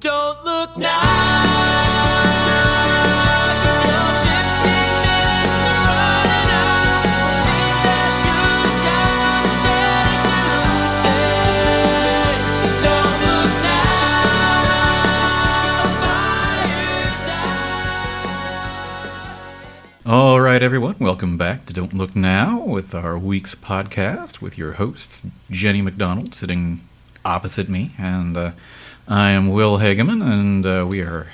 Don't look now. 'cause your 15 minutes are running out. See that good time is headed to say, Don't look now. All right, everyone, welcome back to Don't Look Now with our week's podcast with your hosts, Jenny McDonald, sitting opposite me, and uh, I am Will Hageman, and uh, we are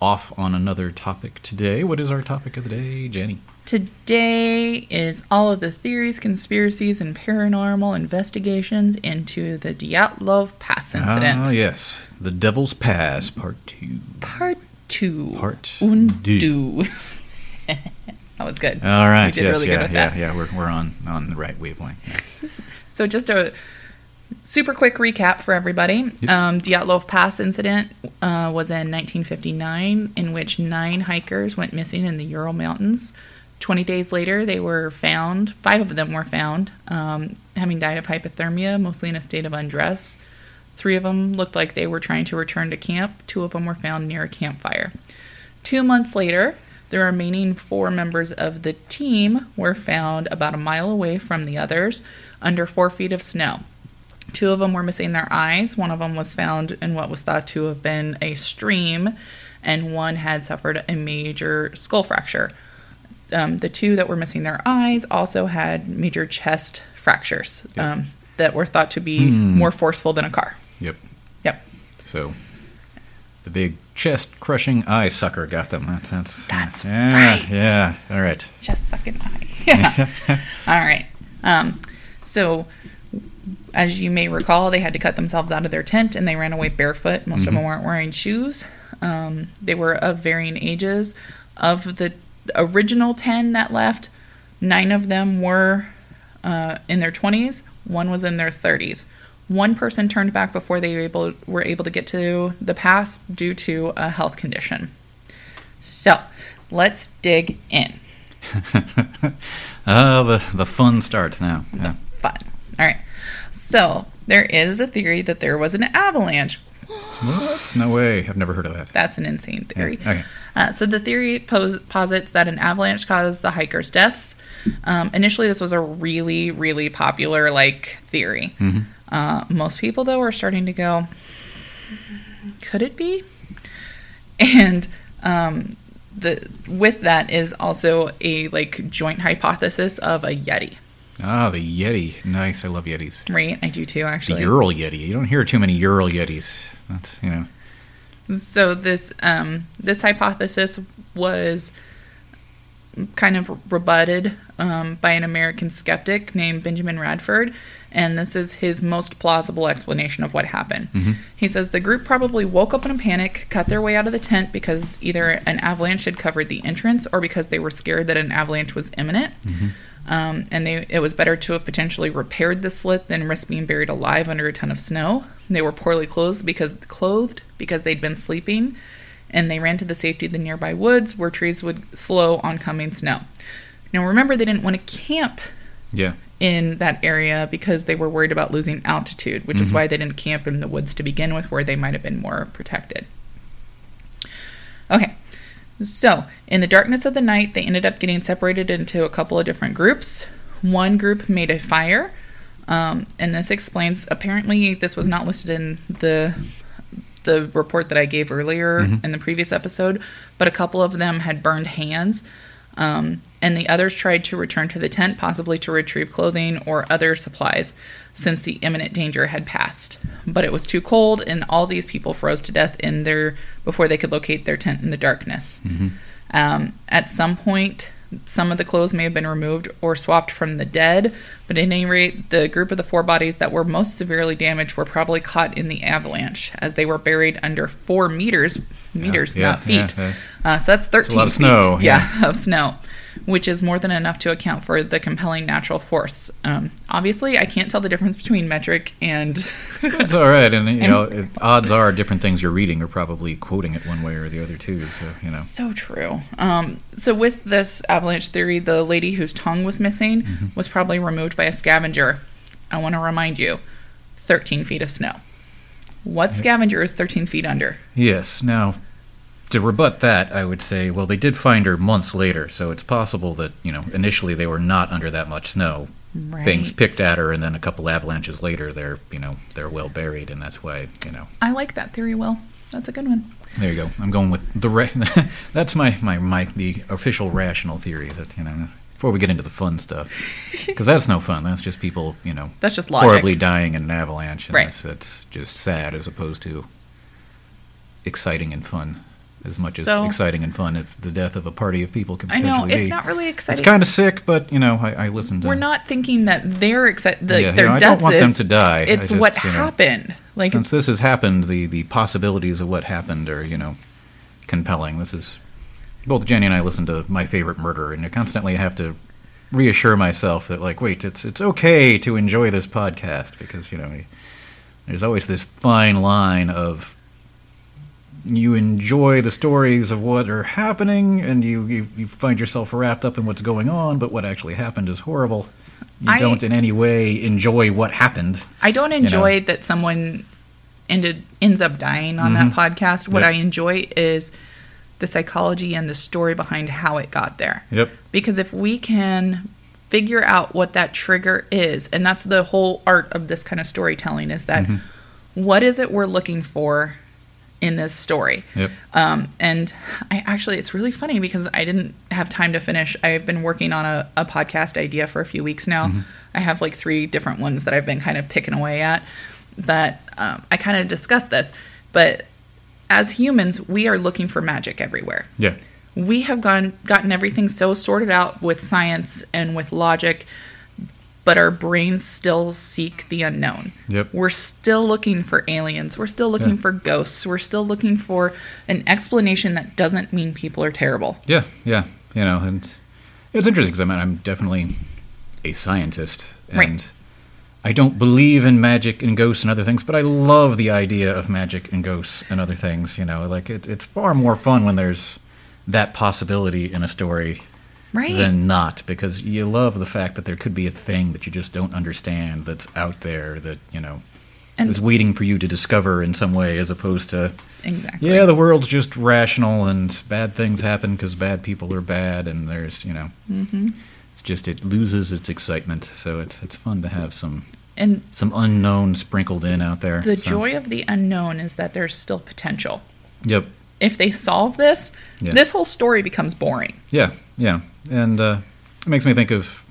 off on another topic today. What is our topic of the day, Jenny? Today is all of the theories, conspiracies, and paranormal investigations into the Dyatlov Pass incident. Ah, yes, The Devil's Pass, Part 2. Part two. Part Un deux. deux. that was good. All right, We did yes, really yeah, good with yeah, that. yeah, we're, we're on, on the right wavelength. So just a super quick recap for everybody. Yep. Um, Dyatlov Pass incident uh, was in 1959, in which nine hikers went missing in the Ural Mountains. 20 days later, they were found. Five of them were found, um, having died of hypothermia, mostly in a state of undress. Three of them looked like they were trying to return to camp. Two of them were found near a campfire. Two months later, the remaining four members of the team were found about a mile away from the others under four feet of snow. Two of them were missing their eyes. One of them was found in what was thought to have been a stream, and one had suffered a major skull fracture. Um, the two that were missing their eyes also had major chest fractures um, that were thought to be Hmm. more forceful than a car. Yep. Yep. So the big chest crushing eye sucker got them. That's that's That's yeah, right. Yeah. All right. Just sucking eye. Yeah. All right. Um, so, as you may recall, they had to cut themselves out of their tent and they ran away barefoot. Most of them weren't wearing shoes. Um, they were of varying ages. Of the original 10 that left, nine of them were uh, in their 20s, one was in their 30s. One person turned back before they were able, were able to get to the pass due to a health condition. So, let's dig in. Ah, the the fun starts now. Yeah. fun. All right. So there is a theory that there was an avalanche. What? No way. I've never heard of that. That's an insane theory. Okay. Uh, so the theory pos- posits that an avalanche caused the hikers' deaths. Um, initially, this was a really, really popular like theory. Mhm. Uh, most people, though, are starting to go, could it be? And um, the with that is also a like joint hypothesis of a yeti. Ah, the Yeti. Nice. I love Yetis. Right? I do too, actually. The. Ural Yeti. You don't hear too many Ural Yetis. That's you know. So this um, this hypothesis was kind of rebutted um, by an American skeptic named Benjamin Radford, and this is his most plausible explanation of what happened. He says the group probably woke up in a panic, cut their way out of the tent because either an avalanche had covered the entrance or because they were scared that an avalanche was imminent. Um, and they, it was better to have potentially repaired the slit than risk being buried alive under a ton of snow. They were poorly clothed because clothed because they'd been sleeping, and they ran to the safety of the nearby woods where trees would slow oncoming snow. Now remember, they didn't want to camp Yeah. in that area because they were worried about losing altitude, which is Mhm. why they didn't camp in the woods to begin with, where they might have been more protected. Okay, so in the darkness of the night, they ended up getting separated into a couple of different groups. One group made a fire, um, and this explains. Apparently, this was not listed in the the report that I gave earlier Mhm. in the previous episode, but a couple of them had burned hands. Um, and the others tried to return to the tent, possibly to retrieve clothing or other supplies, since the imminent danger had passed. But it was too cold, and all these people froze to death in their before they could locate their tent in the darkness. Mhm. Um, at some point, some of the clothes may have been removed or swapped from the dead, but at any rate, the group of the four bodies that were most severely damaged were probably caught in the avalanche, as they were buried under four meters, meters, yeah, not feet. yeah, Uh, so that's 13 lot of feet, snow, yeah, of snow, which is more than enough to account for the compelling natural force. Um, obviously, I can't tell the difference between metric and. It's all right, and you know, it, odds are different things you're reading are probably quoting it one way or the other too. So you know. So true. Um, so with this avalanche theory, the lady whose tongue was missing Mm-hmm. was probably removed by a scavenger. I want to remind you, 13 feet of snow. What scavenger is 13 feet under? Yes. Now, to rebut that, I would say, well, they did find her months later, so it's possible that you know initially they were not under that much snow. Things picked at her, and then a couple avalanches later, they're you know they're well buried, and that's why you know. I like that theory, Will. That's a good one. There you go. I'm going with the ra- that's my, my my the official rational theory. That you know before we get into the fun stuff, because that's no fun. That's just people you know That's just logic. horribly dying in an avalanche. And Right. That's, that's just sad as opposed to exciting and fun. As much as exciting and fun if the death of a party of people could I potentially know it's be. not really exciting. It's kind of sick, but you know, I, I listened to. We're not thinking that they're excited. The, Yeah, you their know, I don't want is, them to die. It's just, what you know, happened. Like Since this has happened, the the possibilities of what happened are you know compelling. This is both Jenny and I listen to my favorite murder, and I constantly have to reassure myself that like, wait, it's it's okay to enjoy this podcast because you know there's always this fine line of you enjoy the stories of what are happening and you, you, you find yourself wrapped up in what's going on, but what actually happened is horrible. You I- don't in any way enjoy what happened. I don't know. enjoy that someone ended ends up dying on that Mhm. podcast. What Yep. I enjoy is the psychology and the story behind how it got there. Yep. Because if we can figure out what that trigger is, and that's the whole art of this kind of storytelling, is that Mhm. what is it we're looking for in this story? Yep. Um, and I actually, it's really funny because I didn't have time to finish. I've been working on a, a podcast idea for a few weeks now. I have like three different ones that I've been kind of picking away at. But um, I kind of discussed this. But as humans, we are looking for magic everywhere. Yeah. We have gone gotten everything so sorted out with science and with logic, but our brains still seek the unknown. Yep. We're still looking for aliens. We're still looking Yeah. for ghosts. We're still looking for an explanation that doesn't mean people are terrible. Yeah, yeah, you know, and it's interesting because I mean, I'm definitely a scientist, and Right. I don't believe in magic and ghosts and other things, but I love the idea of magic and ghosts and other things. You know, like it, it's far more fun when there's that possibility in a story Right. than not, because you love the fact that there could be a thing that you just don't understand that's out there that you know And- is waiting for you to discover in some way, as opposed to exactly. yeah, the world's just rational and bad things happen because bad people are bad, and there's you know, hmm it's just it loses its excitement. So it's it's fun to have some And some unknown sprinkled in out there. the so- joy of the unknown is that there's still potential. Yep. If they solve this, Yeah. this whole story becomes boring. Yeah. Yeah. And uh, it makes me think of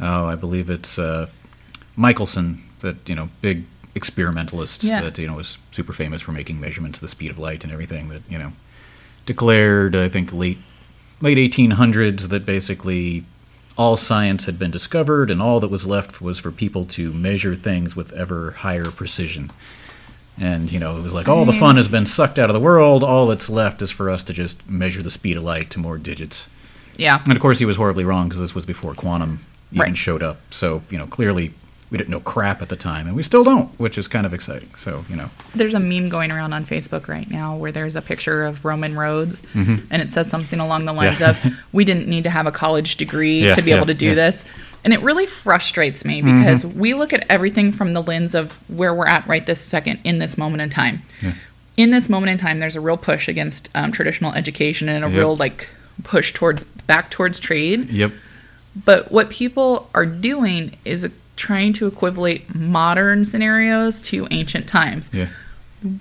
oh, I believe it's uh, Michelson, that you know, big experimentalist Yeah. that you know was super famous for making measurements of the speed of light and everything. That you know declared, I think late late 1800s, that basically all science had been discovered, and all that was left was for people to measure things with ever higher precision. And you know, it was like all the fun has been sucked out of the world. All that's left is for us to just measure the speed of light to more digits. Yeah. And of course, he was horribly wrong because this was before quantum even Right. showed up. So you know, clearly we didn't know crap at the time, and we still don't, which is kind of exciting. So you know, There's a meme going around on Facebook right now where there's a picture of Roman roads and it says something along the lines Mm-hmm. Yeah. of, We didn't need to have a college degree Yeah, to be yeah, able to do. Mm-hmm. this. And it really frustrates me because we look at everything from the lens of where we're at right this second in this moment in time. In this moment in time, there's a real push against um, traditional education and a Yep. real like push towards back towards trade. yep, But what people are doing is trying to equivalate modern scenarios to ancient times. yeah,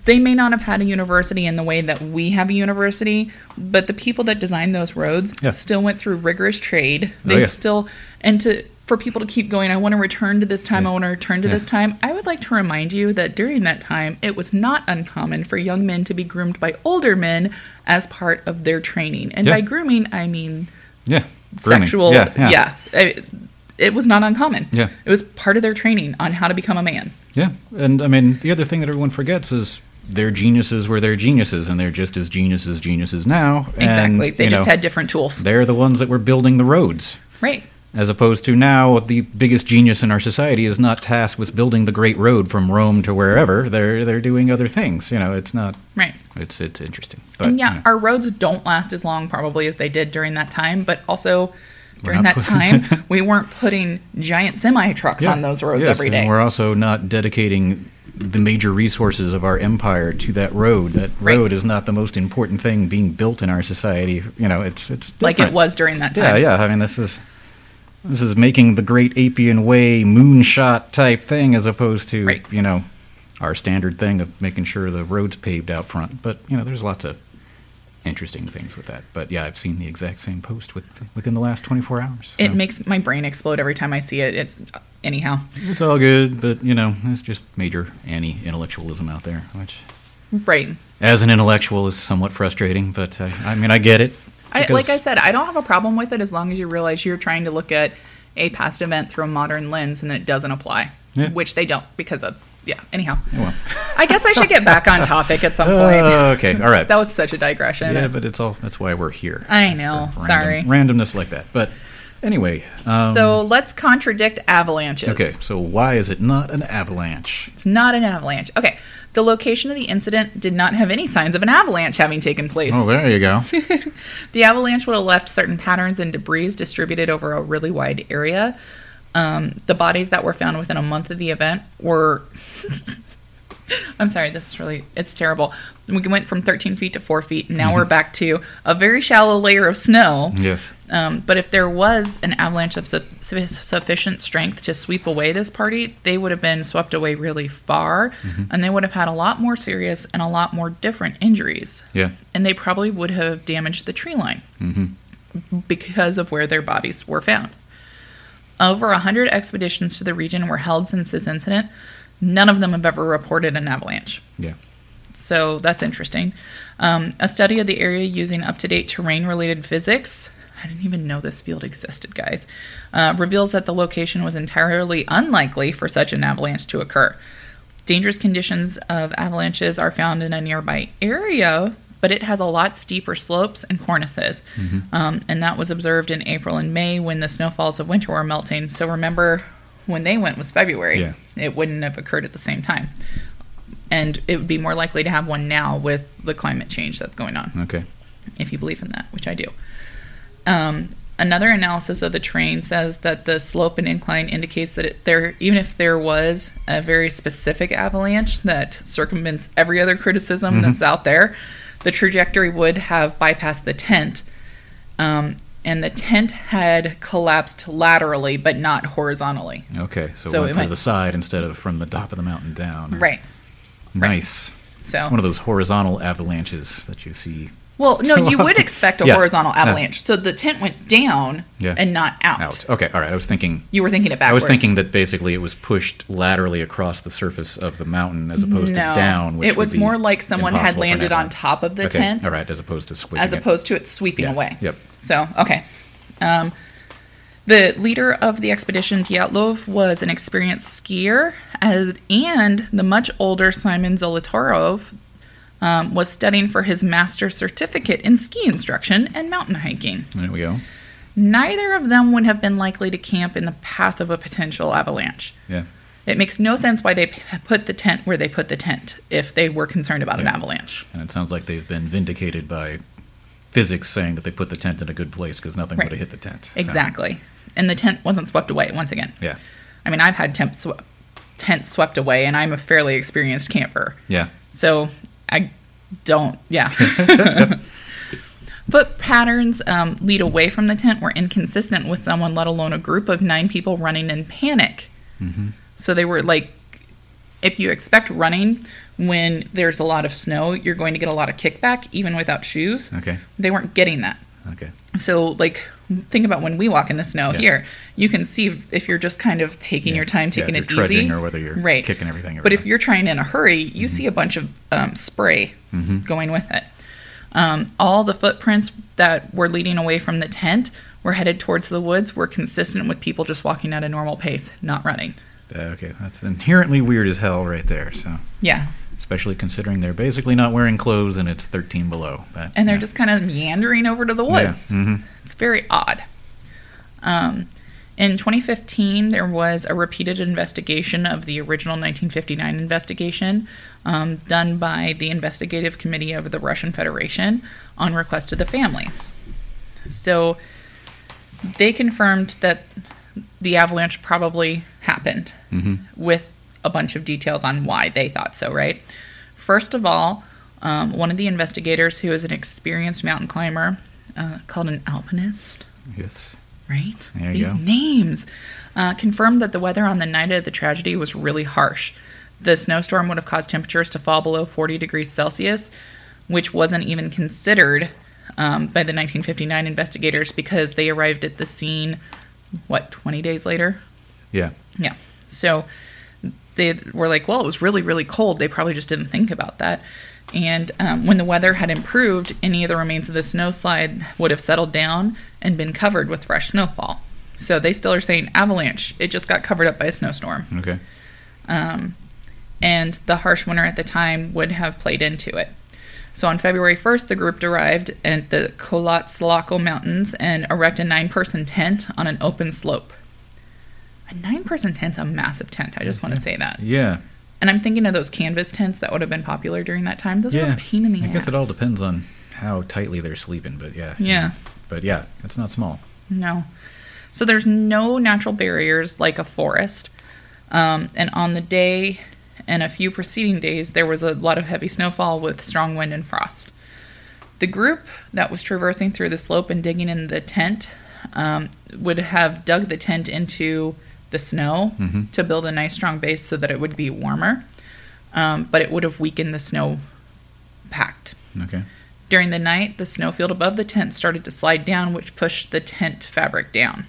They may not have had a university in the way that we have a university, but the people that designed those roads Yeah. still went through rigorous trade. Oh, They yeah. still and to for people to keep going, I want to return to this time, Yeah. I want to return to Yeah. this time. I would like to remind you that during that time, it was not uncommon for young men to be groomed by older men as part of their training. And Yeah. by grooming, I mean yeah. Grooming. sexual. Yeah, It, it was not uncommon. Yeah. it was part of their training on how to become a man. Yeah, and I mean the other thing that everyone forgets is their geniuses were their geniuses, and they're just as geniuses geniuses now. Exactly. And, they just know, had different tools. They're the ones that were building the roads. Right. As opposed to now, the biggest genius in our society is not tasked with building the great road from Rome to wherever. They're they're doing other things. You know, it's not. Right. It's it's interesting. But and yeah, you know, our roads don't last as long probably as they did during that time, but also during that time, we weren't putting giant semi trucks yeah, on those roads yes, every and we're also not dedicating the major resources of our empire to that road. That Right. road is not the most important thing being built in our society. You know, it's it's like it was during that time. Yeah, yeah. I mean, this is this is making the Great Appian Way moonshot type thing, as opposed to Right. you know our standard thing of making sure the road's paved out front. But you know, there's lots of interesting things with that. But yeah, I've seen the exact same post with, within the last 24 hours. It makes my brain explode every time I see it. It's anyhow. It's all good, but you know, it's just major anti-intellectualism out there, which, Right. as an intellectual, is somewhat frustrating. But uh, I mean, I get it. I, like I said, I don't have a problem with it as long as you realize you're trying to look at a past event through a modern lens and it doesn't apply. Yeah. Which they don't because that's yeah. Anyhow, well, I guess I should get back on topic at some point. uh, okay, all right. that was such a digression. yeah, but it's all that's why we're here. I know, for sorry. randomness like that. But anyway, um, so let's contradict avalanches. okay. So why is it not an avalanche? It's not an avalanche. Okay. The location of the incident did not have any signs of an avalanche having taken place. Oh, there you go. The avalanche would have left certain patterns and debris distributed over a really wide area. Um, the bodies that were found within a month of the event were. I'm sorry, this is really, it's terrible. We went from 13 feet to 4 feet, and now we're back to a very shallow layer of snow. yes. Um, but if there was an avalanche of su- su- sufficient strength to sweep away this party, they would have been swept away really far, and they would have had a lot more serious and a lot more different injuries. Yeah. And they probably would have damaged the tree line hmm because of where their bodies were found. Over a 100 expeditions to the region were held since this incident. None of them have ever reported an avalanche. Yeah. So that's interesting. Um, a study of the area using up to date terrain related physics, I didn't even know this field existed, guys, uh, reveals that the location was entirely unlikely for such an avalanche to occur. Dangerous conditions of avalanches are found in a nearby area, but it has a lot steeper slopes and cornices. Um, and that was observed in April and May when the snowfalls of winter were melting. So remember, when they went was February. Yeah. It wouldn't have occurred at the same time and it would be more likely to have one now with the climate change that's going on, Okay. if you believe in that, which I do. Um, another analysis of the terrain says that the slope and incline indicates that it, there, even if there was a very specific avalanche that circumvents every other criticism that's out there, the trajectory would have bypassed the tent. Um, and the tent had collapsed laterally, but not horizontally. Okay. So, So it went might- the side instead of from the top of the mountain down. Right. Nice. So One of those horizontal avalanches that you see Well, no, you would expect a Yeah. horizontal avalanche. So the tent went down Yeah. and not out. out. Okay. All right. I was thinking. You were thinking it backwards. I was thinking that basically it was pushed laterally across the surface of the mountain as opposed no, to down. Which it was would be more like someone had impossible for an landed on top of the okay. tent All right. As opposed to sweeping as it. opposed to it sweeping Yeah. away. Yep. So, okay. Um, the leader of the expedition, Dyatlov, was an experienced skier, as, and the much older Simon Zolotarov um, was studying for his master's certificate in ski instruction and mountain hiking. There we go. Neither of them would have been likely to camp in the path of a potential avalanche. Yeah. It makes no sense why they put the tent where they put the tent if they were concerned about an avalanche. And it sounds like they've been vindicated by physics saying that they put the tent in a good place because nothing Right. would have hit the tent. So, Exactly. And the tent wasn't swept away once again. yeah. I mean, I've had temp sw- tents swept away, and I'm a fairly experienced camper. Yeah. So I don't, yeah. Foot patterns um, lead away from the tent were inconsistent with someone, let alone a group of nine people running in panic. hmm So they were like, if you expect running when there's a lot of snow, you're going to get a lot of kickback, even without shoes. Okay. They weren't getting that. Okay. So, like, think about when we walk in the snow Yeah. here. You can see if- you're just kind of taking Yeah. your time, Yeah, taking if it easy, or whether you're right. kicking everything But if you're trying in a hurry, you see a bunch of um, spray Mhm. going with it. Um, all the footprints that were leading away from the tent were headed towards the woods were consistent with people just walking at a normal pace, not running. Uh, okay, that's inherently weird as hell right there. So, Yeah, especially considering they're basically not wearing clothes and it's 13 below. But, and they're yeah. just kind of meandering over to the woods. Yeah. hmm It's very odd. Um, in 2015, there was a repeated investigation of the original 1959 investigation um, done by the Investigative Committee of the Russian Federation on request of the families. So they confirmed that the avalanche probably happened hmm with a bunch of details on why they thought so, right? First of all, um, one of the investigators, who is an experienced mountain climber, uh, called an alpinist, Yes. right? There you These names uh, confirmed that the weather on the night of the tragedy was really harsh. The snowstorm would have caused temperatures to fall below 40 degrees Celsius, which wasn't even considered um, by the 1959 investigators because they arrived at the scene, what, 20 days later? Yeah. Yeah. So they were like, well, it was really, really cold. They probably just didn't think about that. And um, when the weather had improved, any of the remains of the snowslide would have settled down and been covered with fresh snowfall. So they still are saying avalanche. It just got covered up by a snowstorm. Okay. Um, and the harsh winter at the time would have played into it. So on February 1st, the group arrived at the Kolatsalaco Mountains and erected a nine person tent on an open slope. A nine person tent's a massive tent. I just want to say that. Yeah. And I'm thinking of those canvas tents that would have been popular during that time. Those were yeah. a pain in the I ass. I guess it all depends on how tightly they're sleeping, but yeah. Yeah. But yeah, it's not small. No. So there's no natural barriers like a forest. Um, and on the day and a few preceding days, there was a lot of heavy snowfall with strong wind and frost. The group that was traversing through the slope and digging in the tent um, would have dug the tent into the snow Mhm. to build a nice strong base so that it would be warmer, um, but it would have weakened the snow packed. Okay. During the night, the snowfield above the tent started to slide down, which pushed the tent fabric down.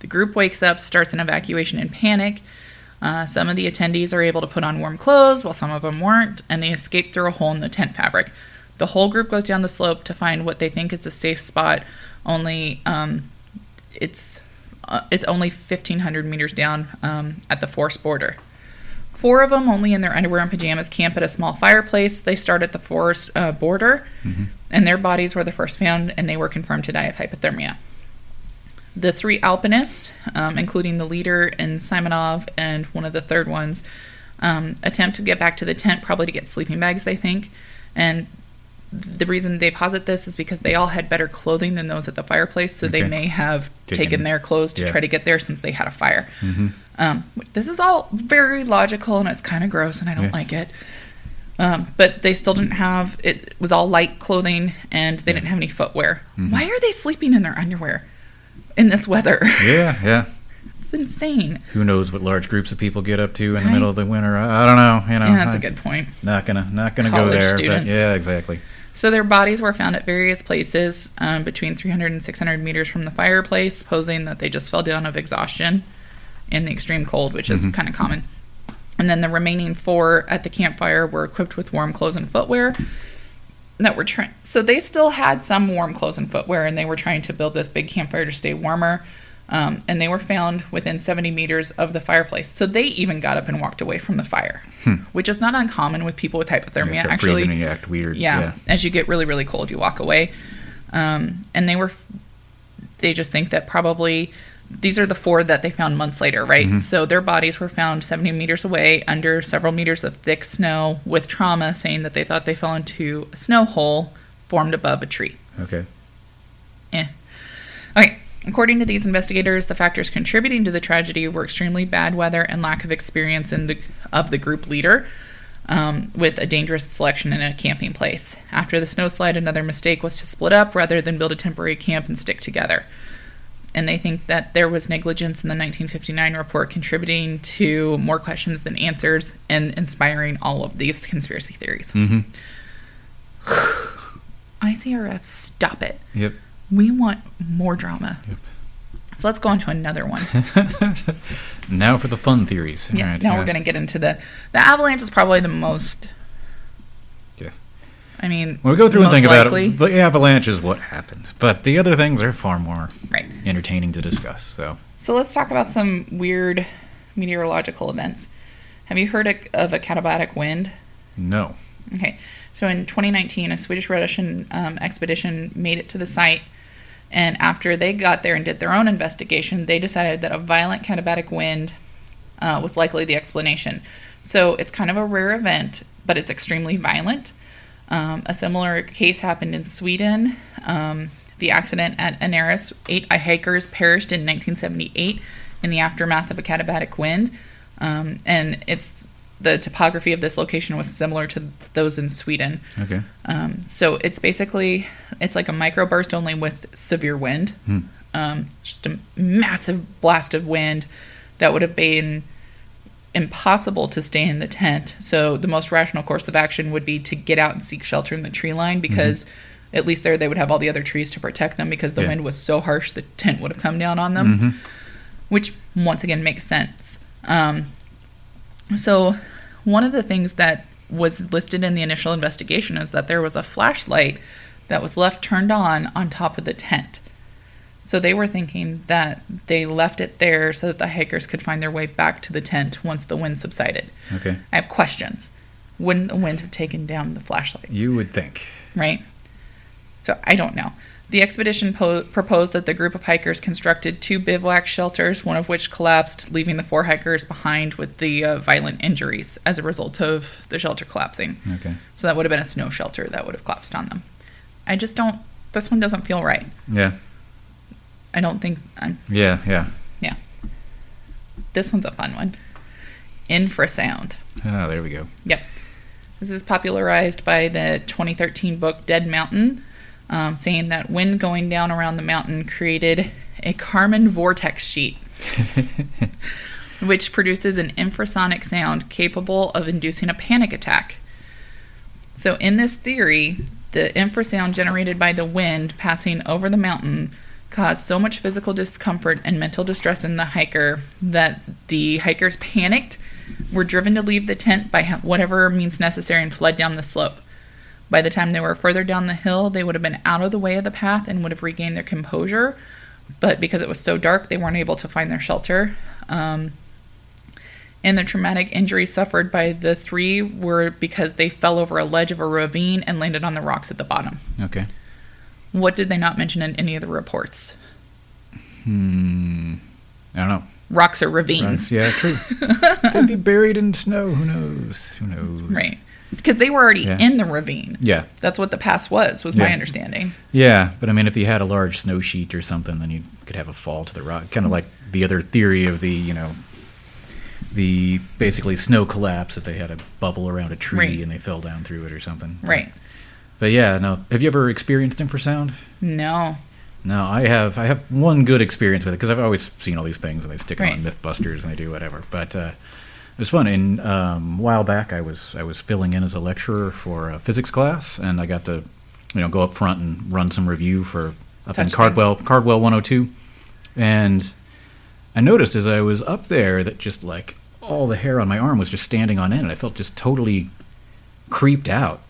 The group wakes up, starts an evacuation in panic. Uh, some of the attendees are able to put on warm clothes, while some of them weren't, and they escape through a hole in the tent fabric. The whole group goes down the slope to find what they think is a safe spot. Only um, it's uh, it's only 1,500 meters down um, at the forest border. Four of them, only in their underwear and pajamas, camp at a small fireplace. They start at the forest uh, border, and their bodies were the first found, and they were confirmed to die of hypothermia. The three alpinists, um, including the leader and Simonov and one of the third ones, um, attempt to get back to the tent, probably to get sleeping bags, they think. And the reason they posit this is because they all had better clothing than those at the fireplace, so they may have Taken- taken their clothes to yeah. try to get there since they had a fire. Mm-hmm. Um, this is all very logical and it's kind of gross and I don't Yeah. like it. Um, but they still didn't have it was all light clothing and they Yeah. didn't have any footwear. Mhm. Why are they sleeping in their underwear in this weather? Yeah, yeah. it's insane. Who knows what large groups of people get up to in the middle of the winter? I, I don't know. You know, yeah, that's I- a good point. Not gonna, not gonna go there. students. But yeah, exactly. So their bodies were found at various places um, between 300 and 600 meters from the fireplace, supposing that they just fell down of exhaustion in the extreme cold, which is Mhm. kind of common. And then the remaining four at the campfire were equipped with warm clothes and footwear that were trying. So they still had some warm clothes and footwear, and they were trying to build this big campfire to stay warmer. Um, and they were found within 70 meters of the fireplace. So they even got up and walked away from the fire, which is not uncommon with people with hypothermia. Yeah, Actually, freezing you act weird. yeah, as you get really really cold you walk away um, and they were they just think that probably these are the four that they found months later right Mhm. so their bodies were found 70 meters away under several meters of thick snow with trauma saying that they thought they fell into a snow hole formed above a tree Okay. Eh. Okay. According to these investigators, the factors contributing to the tragedy were extremely bad weather and lack of experience in the of the group leader, um, with a dangerous selection in a camping place. After the snowslide, another mistake was to split up rather than build a temporary camp and stick together. And they think that there was negligence in the 1959 report contributing to more questions than answers and inspiring all of these conspiracy theories. Mm-hmm. ICRF, stop it. Yep. We want more drama. Yep. So let's go on to another one. now for the fun theories. yeah, right, now yeah. we're going to get into the the avalanche is probably the most. Yeah. I mean, When we go through and think likely- about it, the avalanche is what happened, but the other things are far more Right. entertaining to discuss. So, So let's talk about some weird meteorological events. Have you heard of- of a katabatic wind? no. Okay. So in 2019, a Swedish Russian um, expedition made it to the site. And after they got there and did their own investigation, they decided that a violent katabatic wind uh, was likely the explanation. So it's kind of a rare event, but it's extremely violent. Um, a similar case happened in Sweden. Um, the accident at Anaris, eight hikers perished in 1978 in the aftermath of a katabatic wind. Um, and it's the topography of this location was similar to those in Sweden. Okay. Um, so it's basically it's like a microburst only with severe wind. Hmm. Um, just a massive blast of wind that would have been impossible to stay in the tent. So the most rational course of action would be to get out and seek shelter in the tree line because at least there they would have all the other trees to protect them because the Yeah. wind was so harsh the tent would have come down on them, Mhm. which once again makes sense. Um, so one of the things that was listed in the initial investigation is that there was a flashlight that was left turned on on top of the tent. So they were thinking that they left it there so that the hikers could find their way back to the tent once the wind subsided. Okay. I have questions. Wouldn't the wind have taken down the flashlight? You would think. right? So I don't know. The expedition po- proposed that the group of hikers constructed two bivouac shelters, one of which collapsed, leaving the four hikers behind with the uh, violent injuries as a result of the shelter collapsing. Okay. So that would have been a snow shelter that would have collapsed on them. I just don't. This one doesn't feel right. Yeah. I don't think. I'm, Yeah. Yeah. yeah. This one's a fun one. Infrasound. Ah, there we go. Yep. This is popularized by the 2013 book Dead Mountain, um, saying that wind going down around the mountain created a Karman vortex street, which produces an infrasonic sound capable of inducing a panic attack. So, in this theory, the infrasound generated by the wind passing over the mountain caused so much physical discomfort and mental distress in the hiker that the hikers panicked, were driven to leave the tent by whatever means necessary, and fled down the slope. By the time they were further down the hill, they would have been out of the way of the path and would have regained their composure. But because it was so dark, they weren't able to find their shelter. Um, and the traumatic injuries suffered by the three were because they fell over a ledge of a ravine and landed on the rocks at the bottom. Okay. What did they not mention in any of the reports? Hmm. I don't know. Rocks or ravines. Right. Yeah, true. They'd be buried in snow. Who knows? Who knows? Right. Because they were already Yeah. in the ravine. Yeah. That's what the pass was, was my understanding. Yeah, but I mean, if you had a large snow sheet or something, then you could have a fall to the rock. Kind of like the other theory of the, you know, the basically snow collapse if they had a bubble around a tree Right. and they fell down through it or something. Right. But yeah, no. Have you ever experienced infrasound? No. No, I have. I have one good experience with it because I've always seen all these things and they stick Right. on MythBusters and they do whatever. But uh, it was fun. And um, a while back, I was I was filling in as a lecturer for a physics class, and I got to, you know, go up front and run some review for up in Touch Cardwell Cardwell 102, and I noticed as I was up there that just like all the hair on my arm was just standing on end, and I felt just totally creeped out.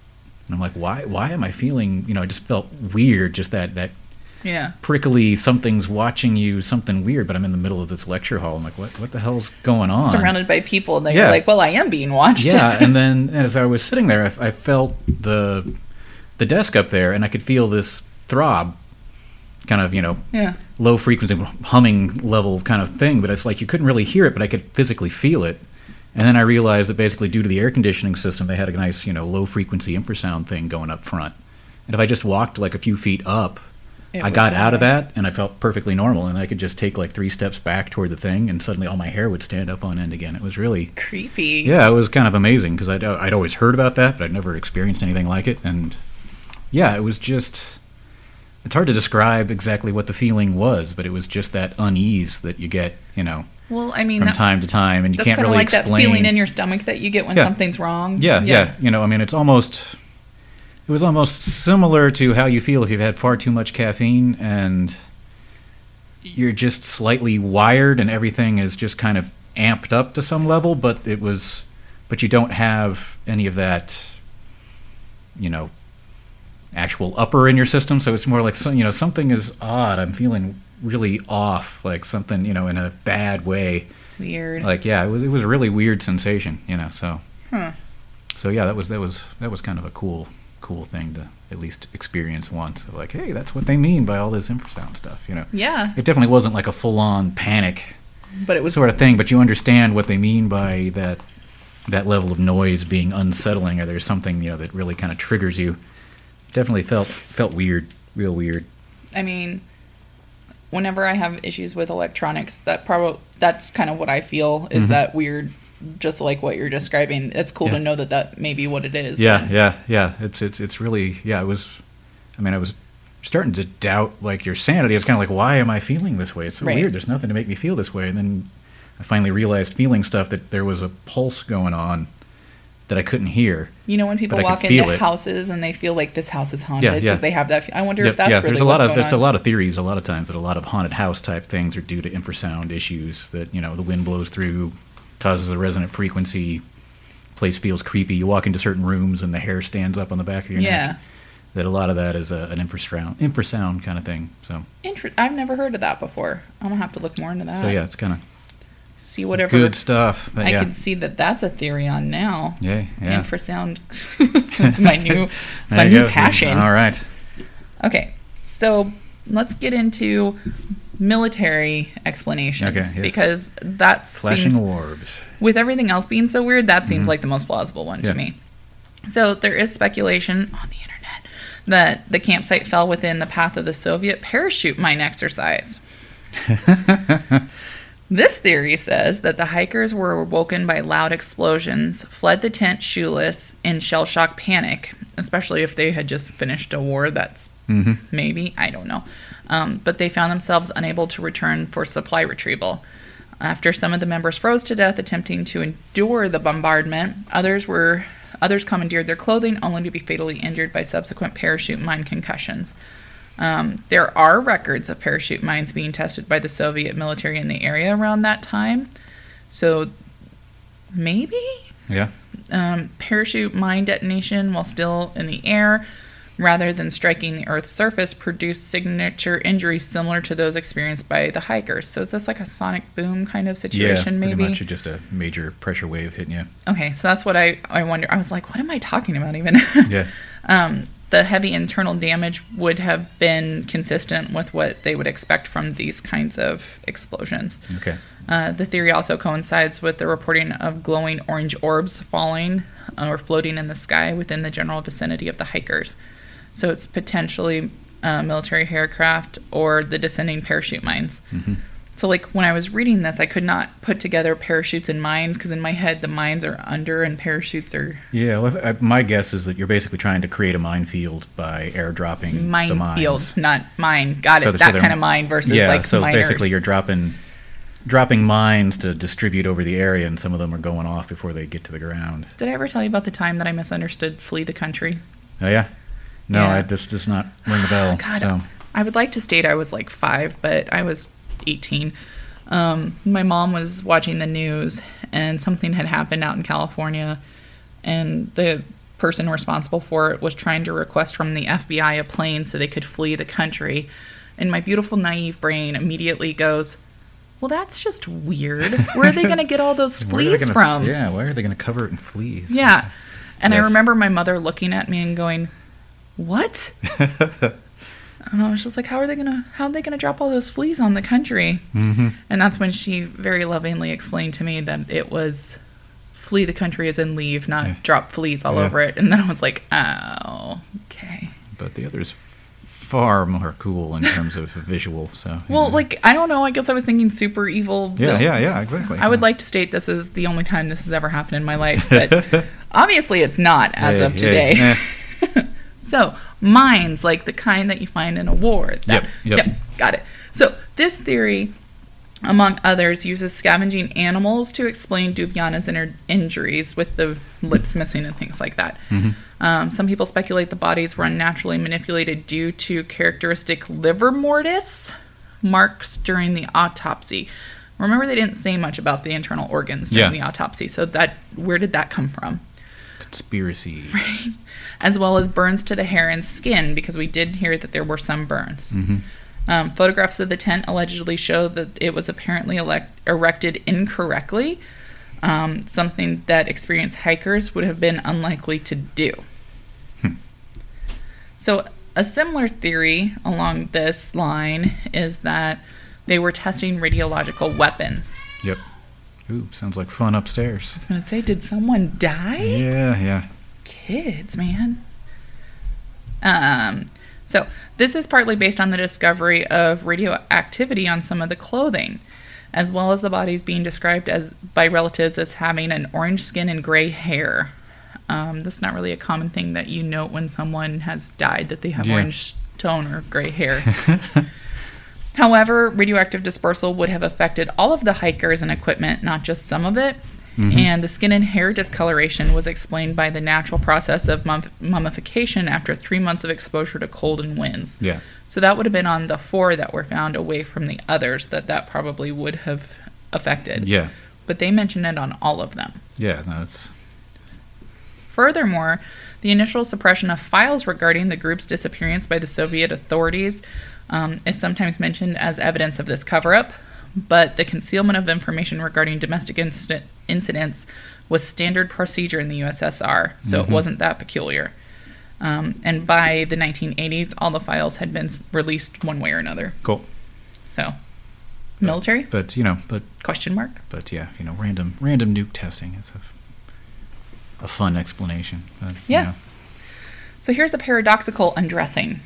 And I'm like, why? Why am I feeling? You know, I just felt weird. Just that that Yeah. prickly something's watching you something weird but i'm in the middle of this lecture hall i'm like what what the hell's going on Surrounded by people, and then Yeah. you're like, well, I am being watched. yeah and then as i was sitting there I, I felt the the desk up there and i could feel this throb kind of you know yeah. low frequency humming level kind of thing but it's like you couldn't really hear it but i could physically feel it and then i realized that basically due to the air conditioning system they had a nice you know low frequency infrasound thing going up front and if i just walked like a few feet up It I got out of that and I felt perfectly normal, and I could just take like three steps back toward the thing, and suddenly all my hair would stand up on end again. It was really, Creepy. yeah, it was kind of amazing because I'd, I'd always heard about that, but I'd never experienced anything like it. And yeah, it was just, it's hard to describe exactly what the feeling was, but it was just that unease that you get, you know, Well, I mean, from that, time to time, and you can't kind of really like explain. that feeling in your stomach that you get when Yeah. something's wrong. Yeah, yeah, You know, I mean, it's almost. It was almost similar to how you feel if you've had far too much caffeine and you're just slightly wired and everything is just kind of amped up to some level, but it was, but you don't have any of that, you know, actual upper in your system. So it's more like some, you know, something is odd. I'm feeling really off, like something, you know, in a bad way. Weird. Like, yeah, it was it was a really weird sensation, you know. So Huh. so yeah, that was that was that was kind of a cool cool thing to at least experience once. Like, hey, that's what they mean by all this infrasound stuff. You know, Yeah, it definitely wasn't like a full on panic but it was sort of thing, but you understand what they mean by that that level of noise being unsettling, or there's something you know that really kind of triggers you. Definitely felt felt weird, real weird. I mean, whenever I have issues with electronics, that probably that's kind of what I feel is Mhm. that weird just like what you're describing. It's cool Yeah. to know that that may be what it is. Yeah, then. yeah, yeah. It's it's it's really yeah. It was. I mean, I was starting to doubt like your sanity. It's kind of like, why am I feeling this way? It's so Right. weird. There's nothing to make me feel this way. And then I finally realized, feeling stuff, that there was a pulse going on that I couldn't hear. You know when people But I can walk into it. houses and they feel like this house is haunted because yeah. they have that. fe- I wonder Yeah, if that's yeah, really there's a lot of there's on. a lot of theories. A lot of times that a lot of haunted house type things are due to infrasound issues. That you know the wind blows through, causes a resonant frequency. Place feels creepy. You walk into certain rooms and the hair stands up on the back of your Yeah. neck. That a lot of that is a, an infrasound infrasound kind of thing. So I've never heard of that before. I'm gonna have to look more into that. so yeah, it's kind of see whatever good stuff. I yeah, can see that that's a theory on now. yeah, yeah. Infrasound. it's my new, it's my new go. passion. All right. Okay, so let's get into military explanations Okay, yes. because that Flashing seems, orbs. with everything else being so weird, that seems like the most plausible one Mm-hmm. Yeah. to me. So there is speculation on the internet that the campsite fell within the path of the Soviet parachute mine exercise. This theory says that the hikers were awoken by loud explosions, fled the tent shoeless in shell shock panic, especially if they had just finished a war. That's hmm maybe, I don't know. Um, but they found themselves unable to return for supply retrieval. After some of the members froze to death attempting to endure the bombardment, others were others commandeered their clothing only to be fatally injured by subsequent parachute mine concussions. Um, there are records of parachute mines being tested by the Soviet military in the area around that time. So maybe Yeah. um, parachute mine detonation while still in the air, rather than striking the Earth's surface, produced signature injuries similar to those experienced by the hikers. So is this like a sonic boom kind of Yeah. situation? Pretty maybe. much just a major pressure wave hitting you. Okay, so that's what I I wonder. I was like, what am I talking about even? Yeah. um, the heavy internal damage would have been consistent with what they would expect from these kinds of explosions. Okay. Uh, the theory also coincides with the reporting of glowing orange orbs falling or floating in the sky within the general vicinity of the hikers. So it's potentially uh, military aircraft or the descending parachute mines. Mhm. So, like when I was reading this, I could not put together parachutes and mines because in my head the mines are under and parachutes are Yeah, well, I, my guess is that you're basically trying to create a minefield by airdropping the mines. minefield, not mine. Got So it. they're- so that kind of mine versus yeah, like so miners. basically you're dropping dropping mines to distribute over the area, and some of them are going off before they get to the ground. Did I ever tell you about the time that I misunderstood "Flee the Country"? Oh yeah, no, Yeah. I, this does not ring a bell. God, so I would like to state I was like five, but I was 18. Um, my mom was watching the news, and something had happened out in California, and the person responsible for it was trying to request from the FBI a plane so they could flee the country. And my beautiful naive brain immediately goes, "Well, that's just weird. Where are they going to get all those where are they fleas gonna- from?" Yeah, where are they going to cover it in fleas? Yeah. And I remember my mother looking at me and going, "What?" And I was just like, "How are they gonna? How are they gonna drop all those fleas on the country?" hmm And that's when she very lovingly explained to me that it was flee the country as in leave, not Yeah. drop fleas all Yeah. over it. And then I was like, "Oh, okay." But the other's far more cool in terms of visual. So Well, yeah. like I don't know. I guess I was thinking super evil. yeah, yeah, yeah, exactly. I would like to state this is the only time this has ever happened in my life, but obviously it's not as Yeah, of yeah, today. So, mines, like the kind that you find in a war. That- Yep, yep. got it. So, this theory, among others, uses scavenging animals to explain Dubinina's inner injuries with the lips missing and things like that. Mhm. Um, some people speculate the bodies were unnaturally manipulated due to characteristic livor mortis marks during the autopsy. Remember, they didn't say much about the internal organs during Yeah. the autopsy. So, that where did that come from? Conspiracy. as well as burns to the hair and skin, because we did hear that there were some burns. hmm Um, photographs of the tent allegedly show that it was apparently elect- erected incorrectly, um, something that experienced hikers would have been unlikely to do. Hmm. So, a similar theory along this line is that they were testing radiological weapons. Yep. Ooh, sounds like fun upstairs. I was going to say, did someone die? Yeah, yeah. kids, man. Um, so this is partly based on the discovery of radioactivity on some of the clothing. as well as the bodies being described as by relatives as having an orange skin and gray hair. Um, that's not really a common thing that you note when someone has died that they have Yeah. orange tone or gray hair. However, radioactive dispersal would have affected all of the hikers and equipment, not just some of it. Mm-hmm. And the skin and hair discoloration was explained by the natural process of mum- mummification after three months of exposure to cold and winds. Yeah. So that would have been on the four that were found away from the others that that probably would have affected. Yeah. But they mention it on all of them. Yeah. No, it's Furthermore, the initial suppression of files regarding the group's disappearance by the Soviet authorities um, is sometimes mentioned as evidence of this cover up, but the concealment of information regarding domestic incident- incidents was standard procedure in the USSR, so it wasn't that peculiar. Um, and by the 1980s, all the files had been released one way or another. cool. So, military? But you know, but Question mark. but yeah, you know, random random nuke testing is a, a fun explanation. But, you Yeah. know. So here's a paradoxical undressing.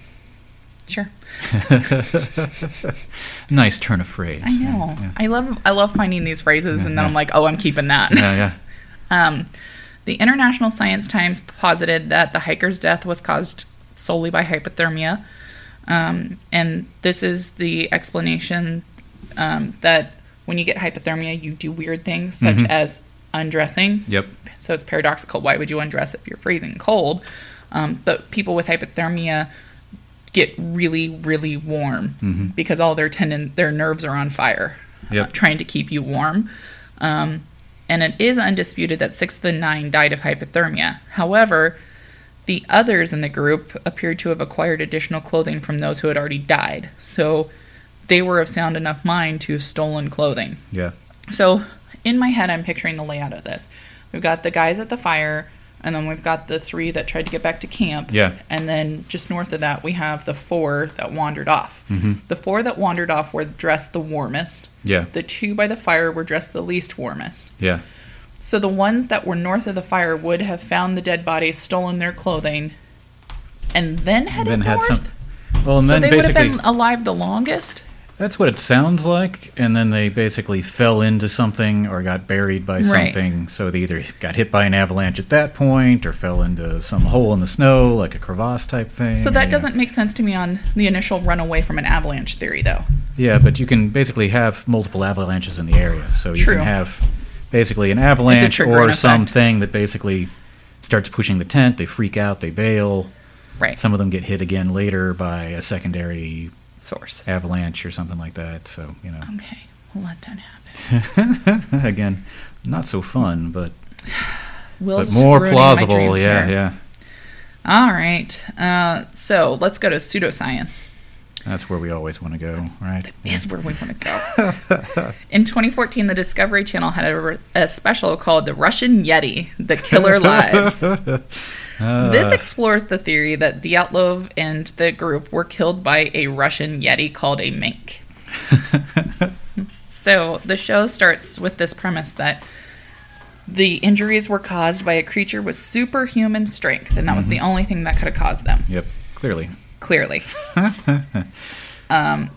Sure. nice turn of phrase. I know. Yeah. I love I love finding these phrases, and then I'm like, oh, I'm keeping that. Yeah. yeah. Um, the International Science Times posited that the hiker's death was caused solely by hypothermia, um, and this is the explanation um, that when you get hypothermia, you do weird things such Mhm. as undressing. Yep. So it's paradoxical. Why would you undress if you're freezing cold? Um, but people with hypothermia get really, really warm Mhm. because all their tendon, their nerves are on fire, Yep. uh, trying to keep you warm. Um, and it is undisputed that six of the nine died of hypothermia. However, the others in the group appeared to have acquired additional clothing from those who had already died. So they were of sound enough mind to have stolen clothing. Yeah. So in my head, I'm picturing the layout of this. We've got the guys at the fire, and then we've got the three that tried to get back to camp. Yeah. And then just north of that, we have the four that wandered off. Mhm. The four that wandered off were dressed the warmest. Yeah. The two by the fire were dressed the least warmest. Yeah. So the ones that were north of the fire would have found the dead bodies, stolen their clothing, and then headed then had north. some. Well, and so then they would have basically been alive the longest. That's what it sounds like. And then they basically fell into something or got buried by something. Right. So they either got hit by an avalanche at that point or fell into some hole in the snow, like a crevasse type thing. So that doesn't make sense to me on the initial runaway from an avalanche theory, though. Yeah, but you can basically have multiple avalanches in the area. So you True. can have basically an avalanche or something that basically starts pushing the tent. They freak out, they bail. Right. Some of them get hit again later by a secondary source. avalanche or something like that. So, you know. Okay, we'll let that happen. Again, not so fun, but Will's but more plausible. Yeah, here. yeah. All right. Uh, so let's go to pseudoscience. That's where we always want to go, right? That is where we want to go. In 2014, the Discovery Channel had a, a special called "The Russian Yeti: The Killer Lives." Uh, this explores the theory that Dyatlov and the group were killed by a Russian Yeti called a menk. So the show starts with this premise that the injuries were caused by a creature with superhuman strength, and that was the only thing that could have caused them. yep, clearly. Clearly, um,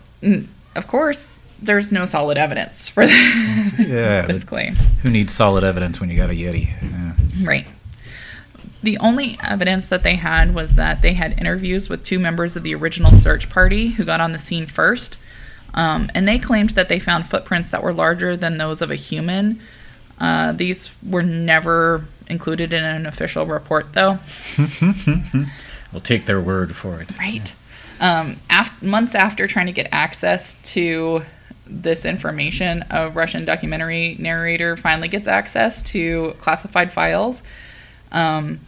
of course, there's no solid evidence for Yeah, this claim. who needs solid evidence when you got a Yeti? Yeah. Right. The only evidence that they had was that they had interviews with two members of the original search party who got on the scene first. Um, and they claimed that they found footprints that were larger than those of a human. Uh, these were never included in an official report, though. We'll take their word for it. Right. Um, af- months after trying to get access to this information, a Russian documentary narrator finally gets access to classified files. Um,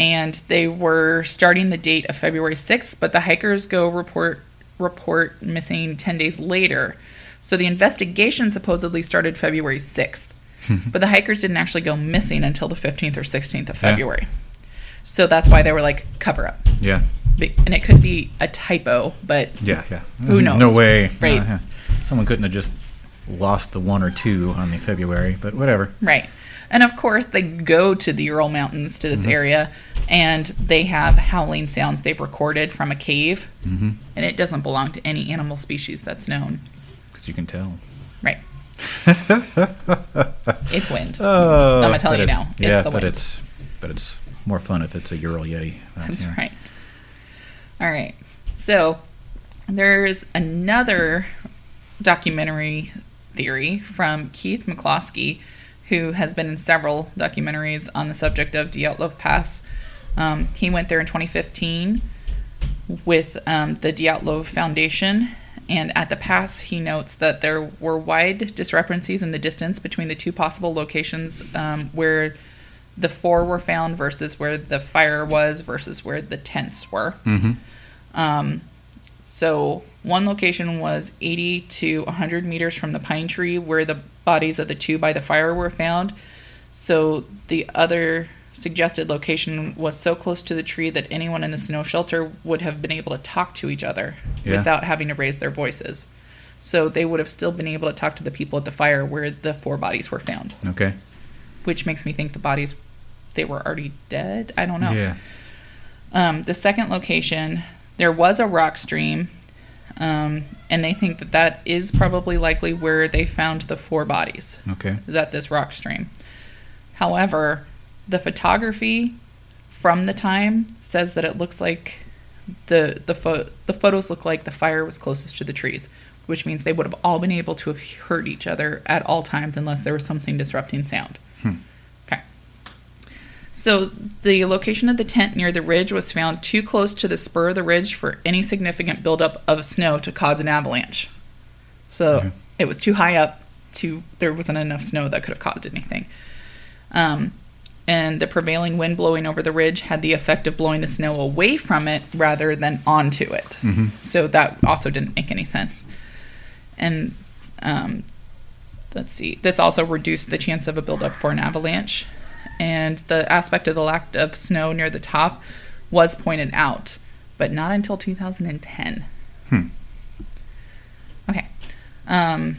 and they were starting the date of February 6th, but the hikers go report report missing 10 days later. So the investigation supposedly started February 6th, hmm. but the hikers didn't actually go missing until the 15th or 16th of Yeah. February. So that's why they were like cover up. Yeah, and it could be a typo, but yeah, yeah. Who knows? No way. Right. Yeah, yeah. Someone couldn't have just lost the one or two on the February, but whatever. right. And of course, they go to the Ural Mountains to this area, and they have howling sounds they've recorded from a cave, Mm-hmm. and it doesn't belong to any animal species that's known. Because you can tell. Right. it's wind. Oh, I'm gonna tell you it- now, it's yeah, the but it's but it's more fun if it's a Ural Yeti. That's yeah. right. All right. So there's another documentary theory from Keith McCloskey, who has been in several documentaries on the subject of Dyatlov Pass. Um, he went there in 2015 with um, the Dyatlov Foundation. And at the pass, he notes that there were wide discrepancies in the distance between the two possible locations um, where the four were found versus where the fire was versus where the tents were. Mhm. Um, so one location was 80 to 100 meters from the pine tree where the bodies of the two by the fire were found. So the other suggested location was so close to the tree that anyone in the snow shelter would have been able to talk to each other Yeah. without having to raise their voices. So they would have still been able to talk to the people at the fire where the four bodies were found, Okay. which makes me think the bodies they were already dead. I don't know. Yeah. Um, the second location, there was a rock stream, um, and they think that that is probably likely where they found the four bodies. Okay. Is at this rock stream. However, the photography from the time says that it looks like the the pho- the photos look like the fire was closest to the trees, which means they would have all been able to have heard each other at all times unless there was something disrupting sound. Hmm. So the location of the tent near the ridge was found too close to the spur of the ridge for any significant buildup of snow to cause an avalanche. So Okay. it was too high up to there wasn't enough snow that could have caused anything. Um, and the prevailing wind blowing over the ridge had the effect of blowing the snow away from it rather than onto it. Mhm. So that also didn't make any sense. And um, let's see, this also reduced the chance of a buildup for an avalanche. And the aspect of the lack of snow near the top was pointed out, but not until 2010. Hmm. Okay. Um,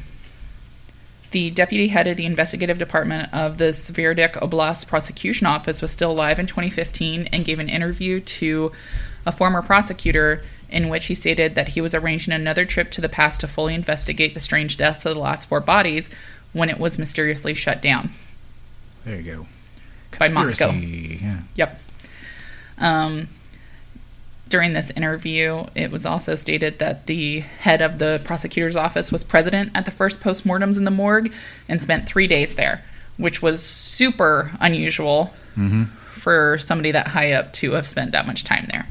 the deputy head of the investigative department of the Sverdlovsk Oblast prosecution office was still alive in 2015 and gave an interview to a former prosecutor in which he stated that he was arranging another trip to the past to fully investigate the strange deaths of the last four bodies when it was mysteriously shut down. There you go. By Moscow. Yeah. Yep. Um, during this interview, it was also stated that the head of the prosecutor's office was present at the first postmortems in the morgue and spent three days there, which was super unusual Mm-hmm. for somebody that high up to have spent that much time there.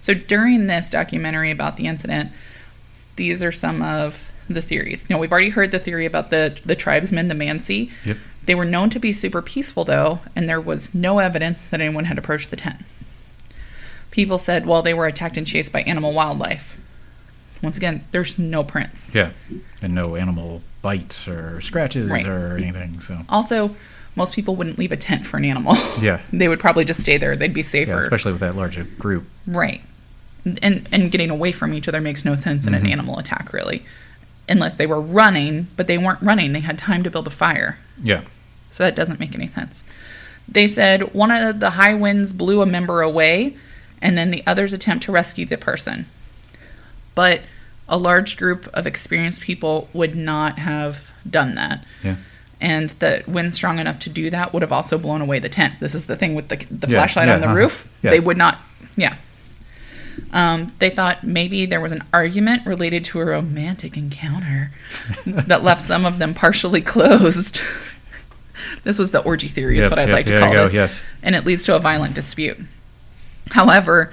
So during this documentary about the incident, these are some of the theories. Now we've already heard the theory about the the tribesmen, the Mansi. Yep. They were known to be super peaceful though, and there was no evidence that anyone had approached the tent. People said, well, they were attacked and chased by animal wildlife. Once again, there's no prints. Yeah. And no animal bites or scratches Right. or anything. So. Also, most people wouldn't leave a tent for an animal. Yeah. they would probably just stay there. They'd be Yeah, safer. especially with that large a group. Right. And and getting away from each other makes no sense in an Mhm. animal attack really. Unless they were running, but they weren't running. They had time to build a fire. Yeah. So that doesn't make any sense. They said one of the high winds blew a member away and then the others attempt to rescue the person. But a large group of experienced people would not have done that. Yeah. And the wind strong enough to do that would have also blown away the tent. This is the thing with the, the Yeah, flashlight yeah, on the uh-huh. roof. Yeah. They would not, yeah. Um, they thought maybe there was an argument related to a romantic encounter that left some of them partially closed. this was the orgy theory, is Yep, what I'd yep, like to call this. yes. And it leads to a violent dispute. However,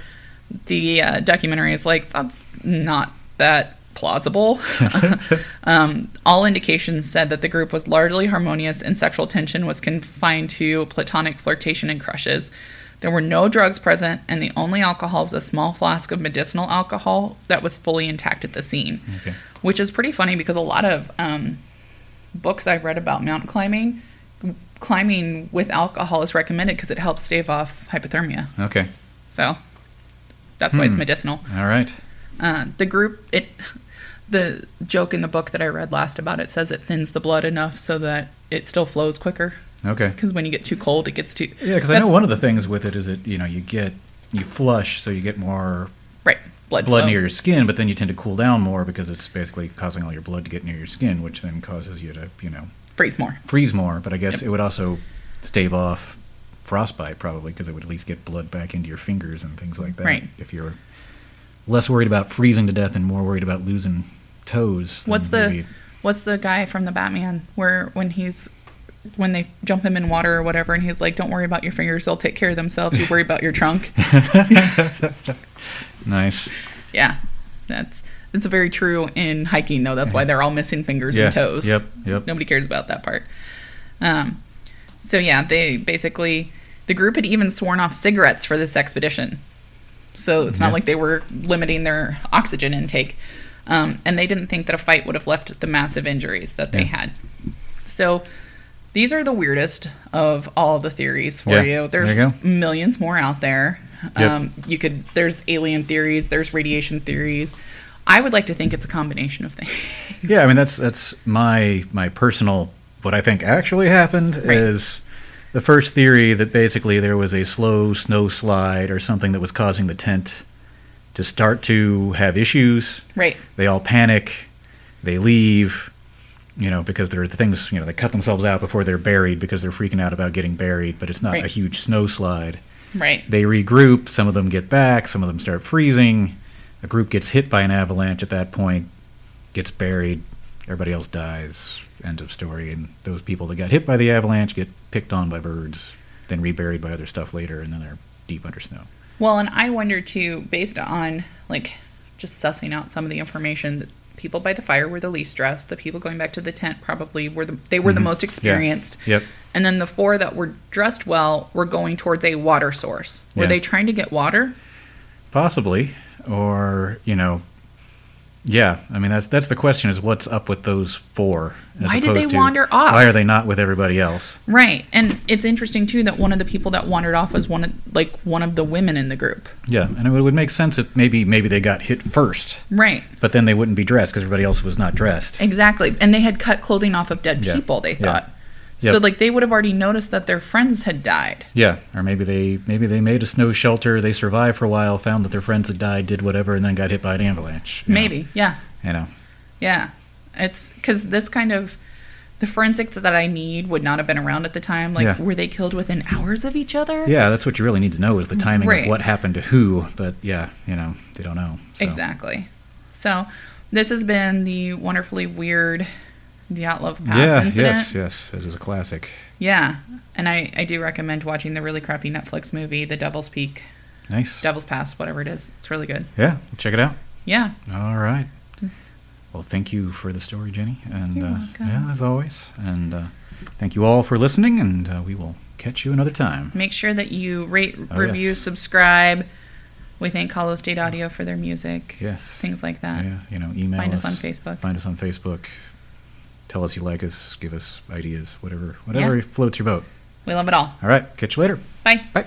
the uh, documentary is like, that's not that plausible. um, all indications said that the group was largely harmonious and sexual tension was confined to platonic flirtation and crushes. There were no drugs present, and the only alcohol was a small flask of medicinal alcohol that was fully intact at the scene. Okay. Which is pretty funny because a lot of um, books I've read about mountain climbing, climbing with alcohol is recommended because it helps stave off hypothermia. Okay. So that's why it's Hmm. medicinal. All right. Uh, the group, it, the joke in the book that I read last about it says it thins the blood enough so that it still flows quicker. Okay. Because when you get too cold, it gets too. Yeah, because I know one of the things with it is that you know you get you flush, so you get more Right. Blood, blood near your skin, but then you tend to cool down more because it's basically causing all your blood to get near your skin, which then causes you to, you know, freeze more. freeze more. But I guess Yep. it would also stave off frostbite probably because it would at least get blood back into your fingers and things like that. Right. If you're less worried about freezing to death and more worried about losing toes. What's the maybe- What's the guy from the Batman where when he's when they jump him in water or whatever, and he's like, "Don't worry about your fingers; they'll take care of themselves. You worry about your trunk." nice? yeah, that's that's very true in hiking, though. That's why they're all missing fingers Yeah. and toes. Yep. Yep. Nobody cares about that part. Um, so yeah, they basically the group had even sworn off cigarettes for this expedition. So it's Yeah. not like they were limiting their oxygen intake, um, and they didn't think that a fight would have left the massive injuries that they Yeah. had. So these are the weirdest of all the theories for Yeah, you. There's there you millions more out there. Yep. Um, you could there's alien theories, there's radiation theories. I would like to think it's a combination of things. Yeah, I mean that's that's my my personal what I think actually happened Right. is the first theory that basically there was a slow snow slide or something that was causing the tent to start to have issues. Right. They all panic, they leave, you know, because there are the things, you know, they cut themselves out before they're buried because they're freaking out about getting buried, but it's not Right. a huge snow slide. Right. They regroup, some of them get back, some of them start freezing. A group gets hit by an avalanche at that point, gets buried, everybody else dies. End of story. And those people that got hit by the avalanche get picked on by birds, then reburied by other stuff later, and then they're deep under snow. Well, and I wonder too, based on like just sussing out some of the information that people by the fire were the least stressed. The people going back to the tent probably were the they were the Mhm. most Yeah. experienced. Yep. And then the four that were dressed well were going towards a water source. Were Yeah. they trying to get water? Possibly, or you know, yeah. I mean, that's that's the question: is what's up with those four? as Why did they to wander off? Why are they not with everybody else? Right. And it's interesting too that one of the people that wandered off was one of like one of the women in the group. Yeah, and it would, make sense if maybe maybe they got hit first, Right. but then they wouldn't be dressed because everybody else was not dressed. Exactly. And they had cut clothing off of dead Yeah. people, they Yeah. Yep. So like they would have already noticed that their friends had died. Yeah, or maybe they maybe they made a snow shelter. They survived for a while, found that their friends had died, did whatever, and then got hit by an avalanche. you know. Maybe. Yeah. you know. Yeah, it's because this kind of the forensics that I need would not have been around at the time. Like, Yeah. were they killed within hours of each other? Yeah, that's what you really need to know is the timing Right. of what happened to who. But yeah, you know, they don't know. So. exactly. So, this has been the wonderfully weird Dyatlov Pass Yeah, incident. yes, yes, it is a classic. Yeah, and I I do recommend watching the really crappy Netflix movie, The Devil's Peak, Nice. Devil's Pass, whatever it is. It's really good. Yeah, check it out. Yeah. All right. Well, thank you for the story, Jenny, and uh, yeah, as always, and uh, thank you all for listening, and uh, we will catch you another time. Make sure that you rate, Oh, review, yes. subscribe. We thank Hollow State Audio for their music, Yes. things like that. Yeah, you know, email Find us on Facebook. Find us on Facebook. Tell us you like us. Give us ideas. Whatever, whatever Yeah. floats your boat. We love it all. All right. Catch you later. Bye. Bye.